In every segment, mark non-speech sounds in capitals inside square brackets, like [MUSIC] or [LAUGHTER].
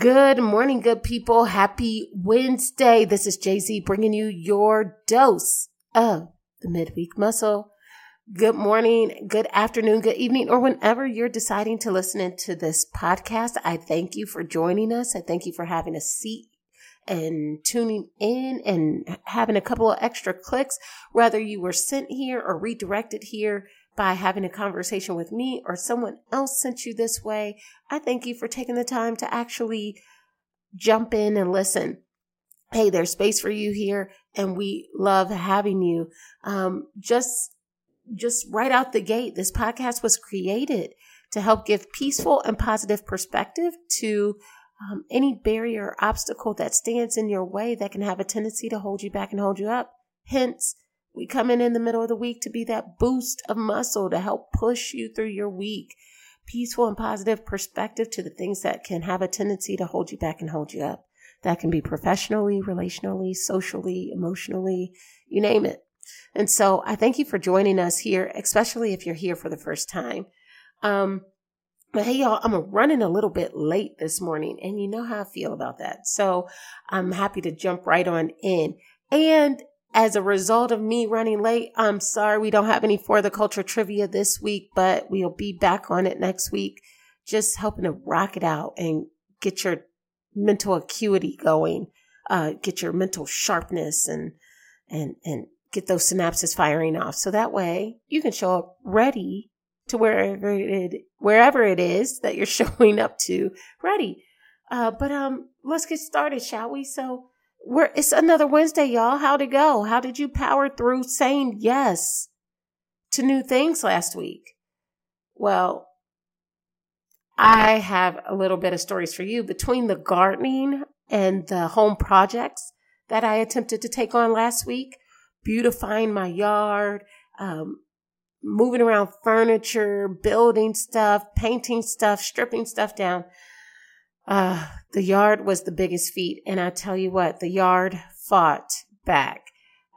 Good morning, good people. Happy Wednesday. This is JZ bringing you your dose of the midweek muscle. Good morning, good afternoon, good evening, or whenever you're deciding to listen into this podcast. I thank you for joining us. I thank you for having a seat and tuning in and having a couple of extra clicks, whether you were sent here or redirected here by having a conversation with me or someone else sent you this way. I thank you for taking the time to actually jump in and listen. Hey, there's space for you here, and we love having you. Um, just, just right out the gate, this podcast was created to help give peaceful and positive perspective to um, any barrier or obstacle that stands in your way that can have a tendency to hold you back and hold you up. Hence, we come in in the middle of the week to be that boost of muscle to help push you through your week. Peaceful and positive perspective to the things that can have a tendency to hold you back and hold you up. That can be professionally, relationally, socially, emotionally, you name it. And so I thank you for joining us here, especially if you're here for the first time. Um, but hey, y'all, I'm running a little bit late this morning, and you know how I feel about that. So I'm happy to jump right on in. And as a result of me running late, I'm sorry we don't have any for the culture trivia this week, but we'll be back on it next week. Just helping to rock it out and get your mental acuity going, uh, get your mental sharpness and, and, and get those synapses firing off. So that way you can show up ready to wherever it wherever it is that you're [LAUGHS] showing up to ready. Uh, but um, let's get started, shall we? So we're it's another Wednesday, y'all. How'd it go? How did you power through saying yes to new things last week? Well, I have a little bit of stories for you between the gardening and the home projects that I attempted to take on last week, beautifying my yard, um, moving around furniture, building stuff, painting stuff, stripping stuff down. Uh, the yard was the biggest feat. And I tell you what, the yard fought back.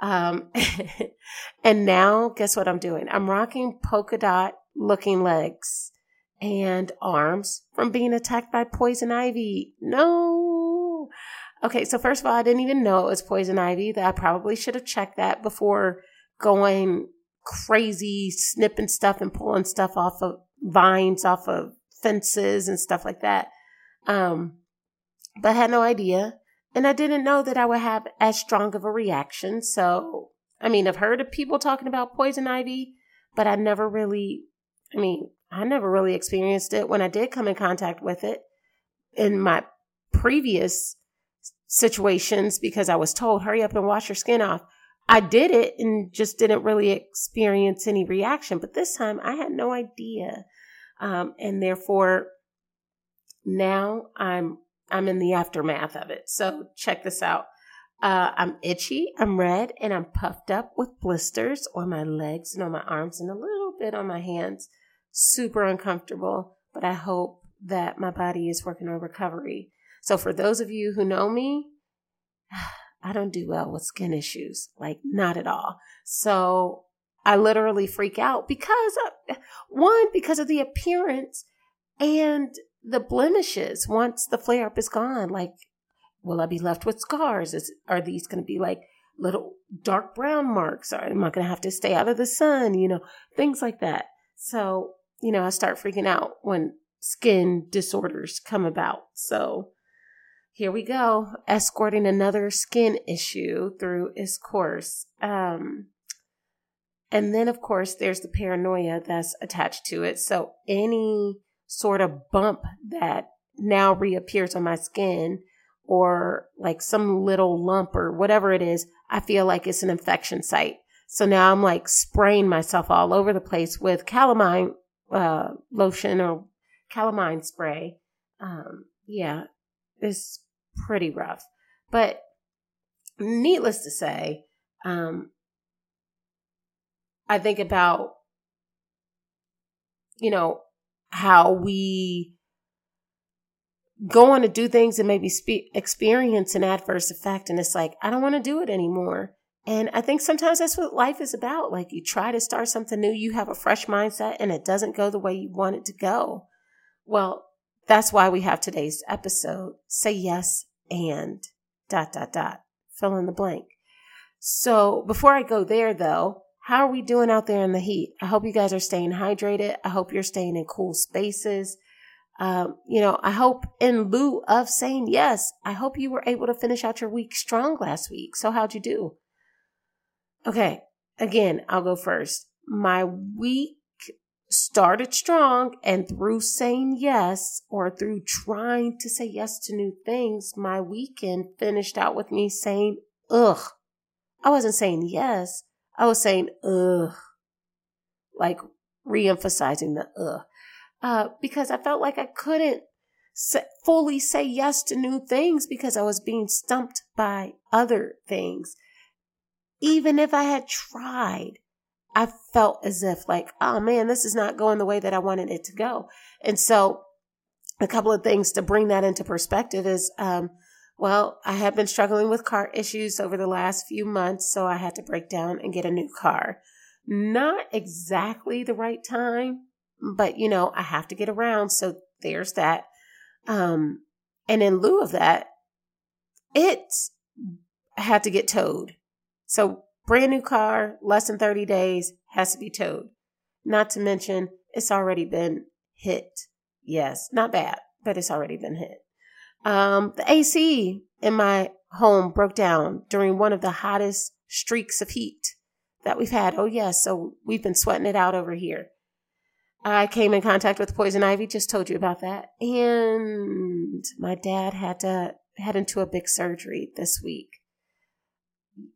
Um, [LAUGHS] and now guess what I'm doing? I'm rocking polka dot looking legs and arms from being attacked by poison ivy. No. Okay. So first of all, I didn't even know it was poison ivy that I probably should have checked that before going crazy snipping stuff and pulling stuff off of vines, off of fences and stuff like that. Um, but had no idea. And I didn't know that I would have as strong of a reaction. So, I mean, I've heard of people talking about poison ivy, but I never really, I mean, I never really experienced it when I did come in contact with it in my previous situations because I was told, hurry up and wash your skin off. I did it and just didn't really experience any reaction. But this time I had no idea. Um, and therefore now I'm, I'm in the aftermath of it. So check this out. Uh, I'm itchy, I'm red, and I'm puffed up with blisters on my legs and on my arms and a little bit on my hands. Super uncomfortable, but I hope that my body is working on recovery. So for those of you who know me, [SIGHS] I don't do well with skin issues, like not at all. So I literally freak out because of, one, because of the appearance and the blemishes once the flare up is gone. Like, will I be left with scars? Is, are these going to be like little dark brown marks? Or am I going to have to stay out of the sun? You know, things like that. So, you know, I start freaking out when skin disorders come about. So, here we go, escorting another skin issue through its course. Um, and then, of course, there's the paranoia that's attached to it. So, any sort of bump that now reappears on my skin, or like some little lump or whatever it is, I feel like it's an infection site. So now I'm like spraying myself all over the place with calamine uh, lotion or calamine spray. Um, yeah, it's pretty rough. But needless to say, um, I think about, you know, how we go on to do things and maybe spe- experience an adverse effect. And it's like, I don't want to do it anymore. And I think sometimes that's what life is about. Like you try to start something new, you have a fresh mindset and it doesn't go the way you want it to go. Well, that's why we have today's episode. Say yes and dot, dot, dot. Fill in the blank. So before I go there though, how are we doing out there in the heat? I hope you guys are staying hydrated. I hope you're staying in cool spaces. Um, you know, I hope in lieu of saying yes, I hope you were able to finish out your week strong last week. So how'd you do? Okay. Again, I'll go first. My week started strong and through saying yes or through trying to say yes to new things, my weekend finished out with me saying, ugh. I wasn't saying yes. I was saying, ugh. Like re-emphasizing the ugh. Uh, because I felt like I couldn't fully say yes to new things because I was being stumped by other things. Even if I had tried, I felt as if like, oh man, this is not going the way that I wanted it to go. And so a couple of things to bring that into perspective is, um, well, I have been struggling with car issues over the last few months, so I had to break down and get a new car. Not exactly the right time, but you know, I have to get around, so there's that. Um, and in lieu of that, it had to get towed. So brand new car, less than 30 days, has to be towed. Not to mention, it's already been hit. Yes, not bad, but it's already been hit. Um, the AC in my home broke down during one of the hottest streaks of heat that we've had. Oh, yes. So we've been sweating it out over here. I came in contact with poison ivy, just told you about that. And my dad had to head into a big surgery this week.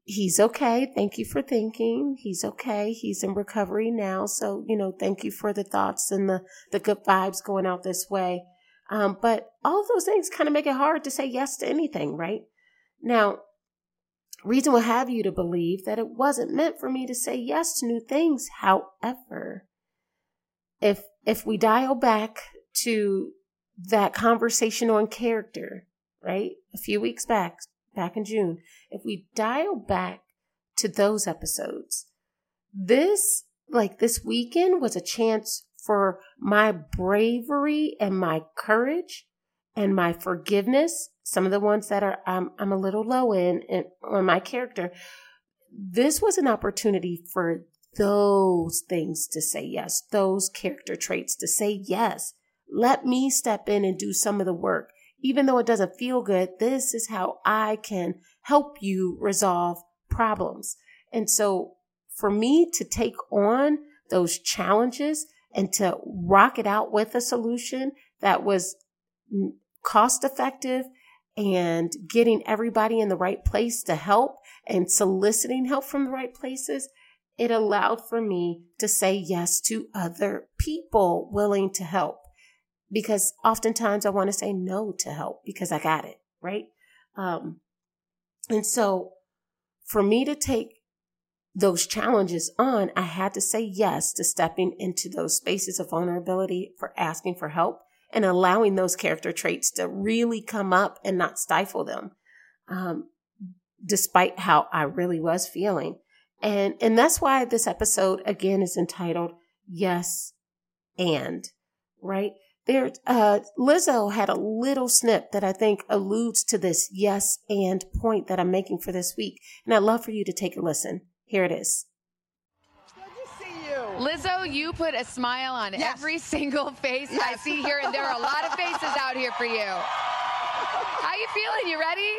He's okay. Thank you for thinking. He's okay. He's in recovery now. So, you know, thank you for the thoughts and the, the good vibes going out this way. Um, but all of those things kind of make it hard to say yes to anything, right? Now, reason will have you to believe that it wasn't meant for me to say yes to new things. However, if if we dial back to that conversation on character, right? A few weeks back, back in June, if we dial back to those episodes, this like this weekend was a chance for my bravery and my courage and my forgiveness, some of the ones that are I'm, I'm a little low in, in on my character, this was an opportunity for those things to say yes, those character traits to say yes. Let me step in and do some of the work. Even though it doesn't feel good, this is how I can help you resolve problems. And so for me to take on those challenges and to rock it out with a solution that was cost effective and getting everybody in the right place to help and soliciting help from the right places, it allowed for me to say yes to other people willing to help. Because oftentimes I want to say no to help because I got it, right? Um, and so for me to take those challenges on, I had to say yes to stepping into those spaces of vulnerability for asking for help and allowing those character traits to really come up and not stifle them, um, despite how I really was feeling. And, and that's why this episode again is entitled Yes and, right? There, uh, Lizzo had a little snip that I think alludes to this yes and point that I'm making for this week. And I'd love for you to take a listen. Here it is. Lizzo, you put a smile on yes. every single face yes. I see here, and there are a lot of faces out here for you. How you feeling? You ready?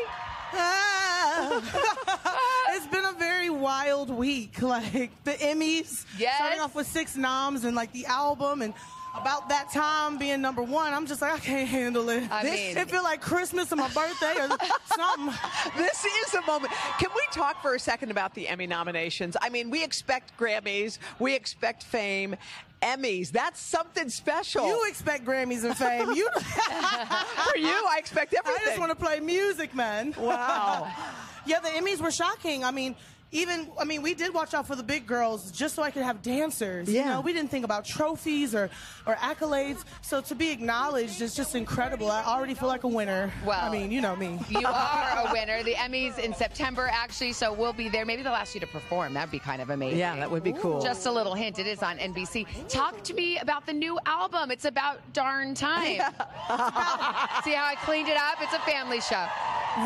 Ah. [LAUGHS] it's been a very wild week. [LAUGHS] Like the Emmys, yes. starting off with six noms, and like the album, and about that time being number one, I'm just like, I can't handle it. I this, mean, it feel like Christmas and my birthday or [LAUGHS] something. this is a moment. Can we talk for a second about the Emmy nominations? I mean, we expect Grammys, we expect fame. Emmys, that's something special. You expect Grammys and fame. You [LAUGHS] For you, I expect everything. I just want to play music, man. Wow. [LAUGHS] yeah, the Emmys were shocking. I mean, even I mean, we did watch out for the big girls just so I could have dancers. Yeah. You know, we didn't think about trophies or or accolades. So to be acknowledged is just incredible. I already feel like a winner. Well, I mean, you know me. You [LAUGHS] are a winner. The Emmys in September, actually, so we'll be there. Maybe they'll ask you to perform. That'd be kind of amazing. Yeah, that would be cool. Just a little hint. It is on NBC. Talk to me about the new album. It's about darn time. [LAUGHS] See how I cleaned it up? It's a family show.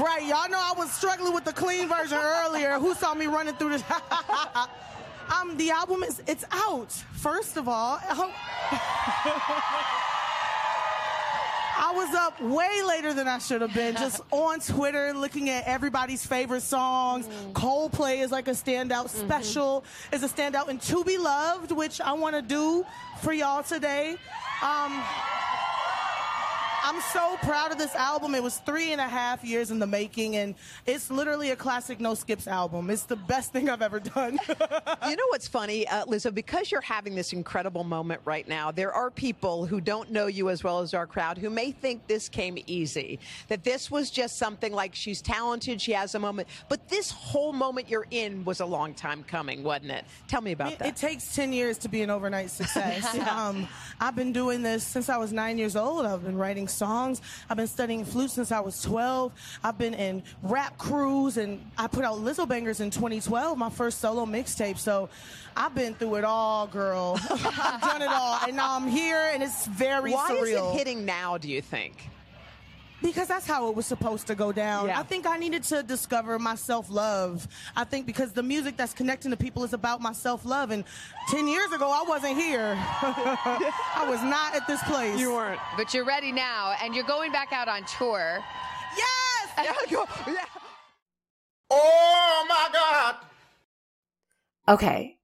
Right, y'all know I was struggling with the clean version earlier. Who saw me running through this? [LAUGHS] um, the album is it's out. First of all, [LAUGHS] I was up way later than I should have been, just [LAUGHS] on Twitter looking at everybody's favorite songs. Mm. Coldplay is like a standout. Mm-hmm. Special is a standout, and To Be Loved, which I want to do for y'all today. Um, I'm so proud of this album. It was three and a half years in the making, and it's literally a classic no skips album. It's the best thing I've ever done. [LAUGHS] you know what's funny, uh, Lizzo? Because you're having this incredible moment right now, there are people who don't know you as well as our crowd who may think this came easy, that this was just something like she's talented, she has a moment, but this whole moment you're in was a long time coming, wasn't it? Tell me about that. It takes 10 years to be an overnight success. [LAUGHS] um, I've been doing this since I was nine years old. I've been writing songs. I've been studying flute since I was 12. I've been in rap crews, and I put out Lizzobangers in 2012, my first solo mixtape. So I've been through it all, girl. [LAUGHS] I've done it all, and now I'm here, and it's very Why surreal. Why is it hitting now? Do you think? Because that's how it was supposed to go down. Yeah. I think I needed to discover my self love. I think because the music that's connecting to people is about my self love. And 10 years ago, I wasn't here. [LAUGHS] I was not at this place. You weren't. But you're ready now, and you're going back out on tour. Yes! [LAUGHS] yeah. Oh, my God. Okay.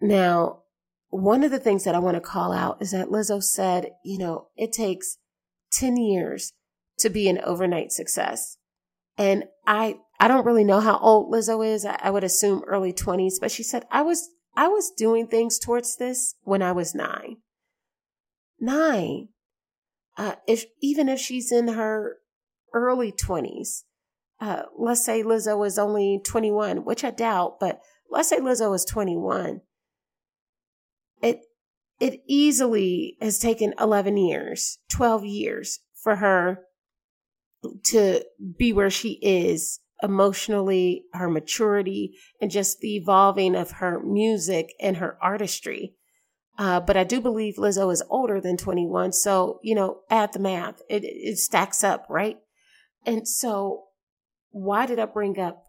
Now, one of the things that I want to call out is that Lizzo said, you know, it takes 10 years to be an overnight success. And I, I don't really know how old Lizzo is. I, I would assume early 20s, but she said, I was, I was doing things towards this when I was nine. Nine. Uh, if, even if she's in her early 20s, uh, let's say Lizzo is only 21, which I doubt, but let's say Lizzo is 21. It, it easily has taken 11 years, 12 years for her to be where she is emotionally, her maturity, and just the evolving of her music and her artistry. Uh, but I do believe Lizzo is older than 21. So, you know, add the math. It, it stacks up, right? And so, why did I bring up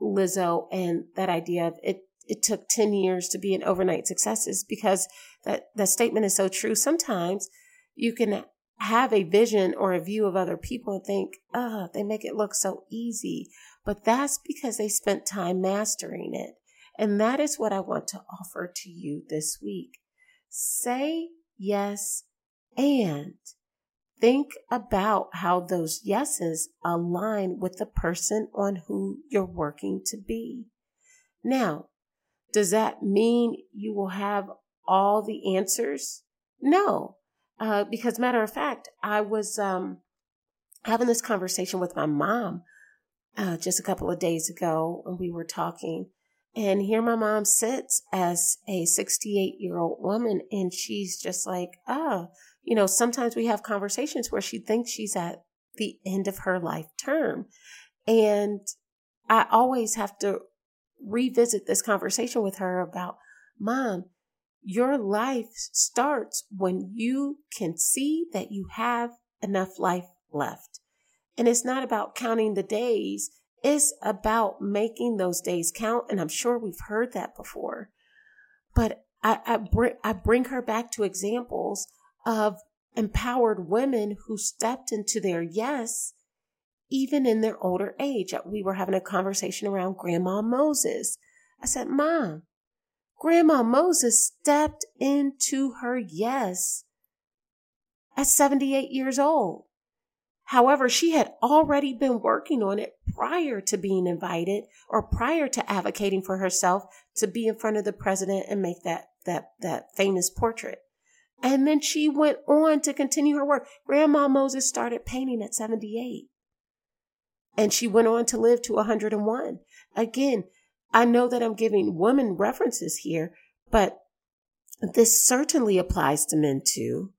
Lizzo and that idea of it? It took 10 years to be an overnight success is because that, that statement is so true. Sometimes you can have a vision or a view of other people and think, ah, oh, they make it look so easy. But that's because they spent time mastering it. And that is what I want to offer to you this week. Say yes and think about how those yeses align with the person on who you're working to be. Now, does that mean you will have all the answers? No, uh, because matter of fact, I was um, having this conversation with my mom uh, just a couple of days ago when we were talking. And here my mom sits as a 68 year old woman, and she's just like, oh, you know, sometimes we have conversations where she thinks she's at the end of her life term. And I always have to revisit this conversation with her about, Mom, your life starts when you can see that you have enough life left. And it's not about counting the days, it's about making those days count. And I'm sure we've heard that before. But I, I, bring, I bring her back to examples of empowered women who stepped into their yes even in their older age. Uh, we were having a conversation around Grandma Moses. I said, Mom, Grandma Moses stepped into her yes at 78 years old. However, she had already been working on it prior to being invited or prior to advocating for herself to be in front of the president and make that, that, that famous portrait. And then she went on to continue her work. Grandma Moses started painting at 78 and she went on to live to 101. again, I know that I'm giving women references here, but this certainly applies to men too.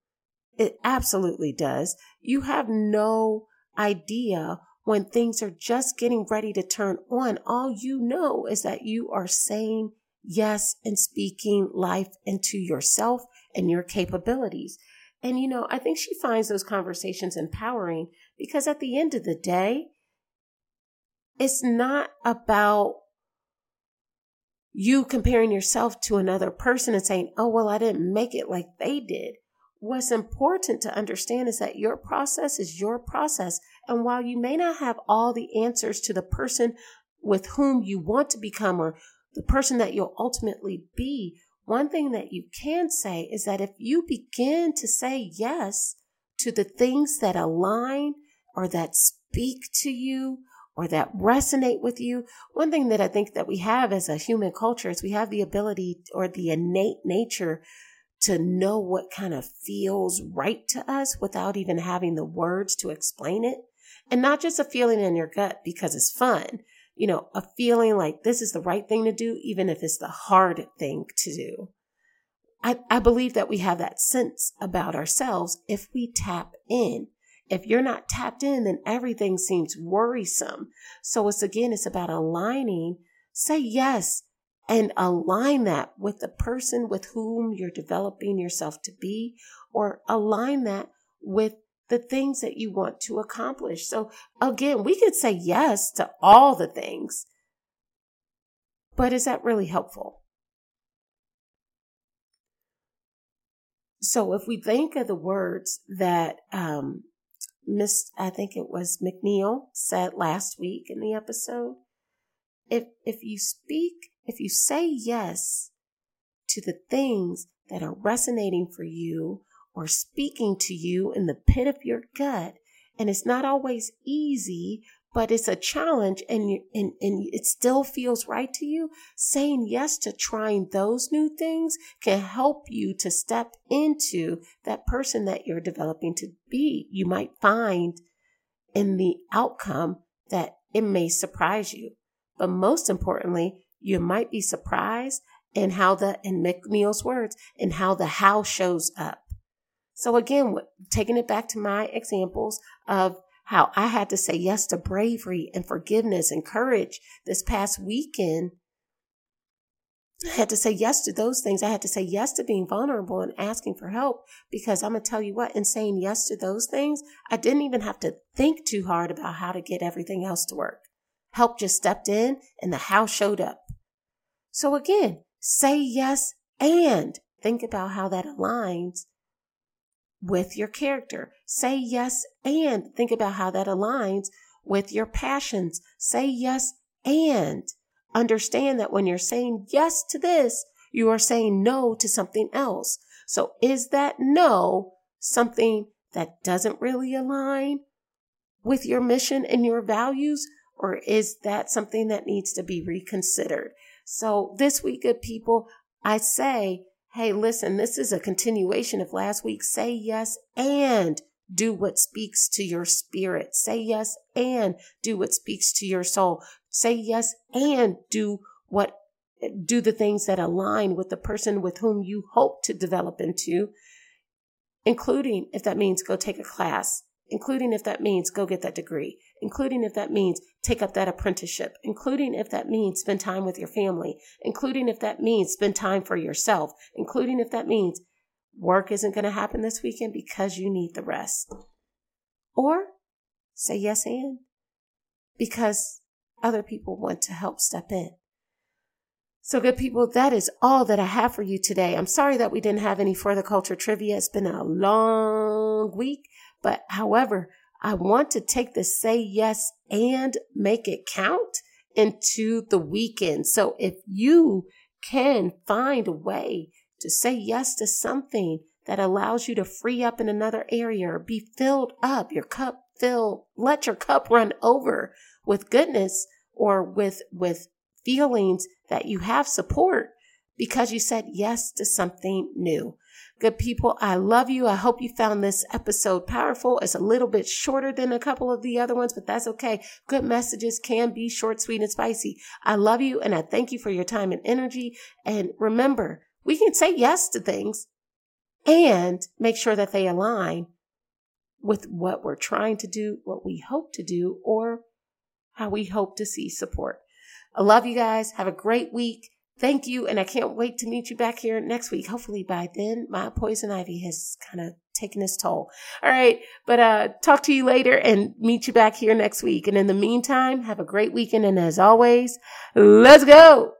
It absolutely does. You have no idea when things are just getting ready to turn on. All you know is that you are saying yes and speaking life into yourself and your capabilities. And you know, I think she finds those conversations empowering because at the end of the day, it's not about you comparing yourself to another person and saying, oh, well, I didn't make it like they did. What's important to understand is that your process is your process. And while you may not have all the answers to the person with whom you want to become or the person that you'll ultimately be, one thing that you can say is that if you begin to say yes to the things that align or that speak to you or that resonate with you. One thing that I think that we have as a human culture is we have the ability or the innate nature to know what kind of feels right to us without even having the words to explain it. And not just a feeling in your gut because it's fun, you know, a feeling like this is the right thing to do, even if it's the hard thing to do. I, I believe that we have that sense about ourselves if we tap in. If you're not tapped in, then everything seems worrisome. So it's again, it's about aligning. Say yes and align that with the person with whom you're developing yourself to be, or align that with the things that you want to accomplish. So again, we could say yes to all the things, but is that really helpful? So if we think of the words that um, Miss, I think it was McNeal said last week in the episode. If, if you speak, if you say yes to the things that are resonating for you or speaking to you in the pit of your gut, and it's not always easy, but it's a challenge and, you, and, and it still feels right to you, saying yes to trying those new things can help you to step into that person that you're developing to be. You might find in the outcome that it may surprise you. But most importantly, you might be surprised in how the, in McNeal's words, in how the how shows up. So again, taking it back to my examples of how I had to say yes to bravery and forgiveness and courage this past weekend. I had to say yes to those things. I had to say yes to being vulnerable and asking for help because I'm going to tell you what, in saying yes to those things, I didn't even have to think too hard about how to get everything else to work. Help just stepped in and the how showed up. So again, say yes and think about how that aligns with your character. Say yes and think about how that aligns with your passions. Say yes and understand that when you're saying yes to this, you are saying no to something else. So is that no something that doesn't really align with your mission and your values? Or is that something that needs to be reconsidered? So this week, good people, I say Hey, listen, this is a continuation of last week. Say yes and do what speaks to your spirit. Say yes and do what speaks to your soul. Say yes and do what do the things that align with the person with whom you hope to develop into, including if that means go take a class, including if that means go get that degree, including if that means take up that apprenticeship, including if that means spend time with your family, including if that means spend time for yourself, including if that means work isn't going to happen this weekend because you need the rest. Or say yes and because other people want to help step in. So, good people, that is all that I have for you today. I'm sorry that we didn't have any further culture trivia. It's been a long week. But however, I want to take the say yes and make it count into the weekend. So if you can find a way to say yes to something that allows you to free up in another area or be filled up, your cup fill, let your cup run over with goodness or with, with feelings that you have support because you said yes to something new. Good people, I love you. I hope you found this episode powerful. It's a little bit shorter than a couple of the other ones, but that's okay. Good messages can be short, sweet, and spicy. I love you and I thank you for your time and energy. And remember, we can say yes to things and make sure that they align with what we're trying to do, what we hope to do, or how we hope to see support. I love you guys. Have a great week. Thank you. And I can't wait to meet you back here next week. Hopefully by then my poison ivy has kind of taken its toll. All right. But, uh, talk to you later and meet you back here next week. And in the meantime, have a great weekend. And as always, let's go.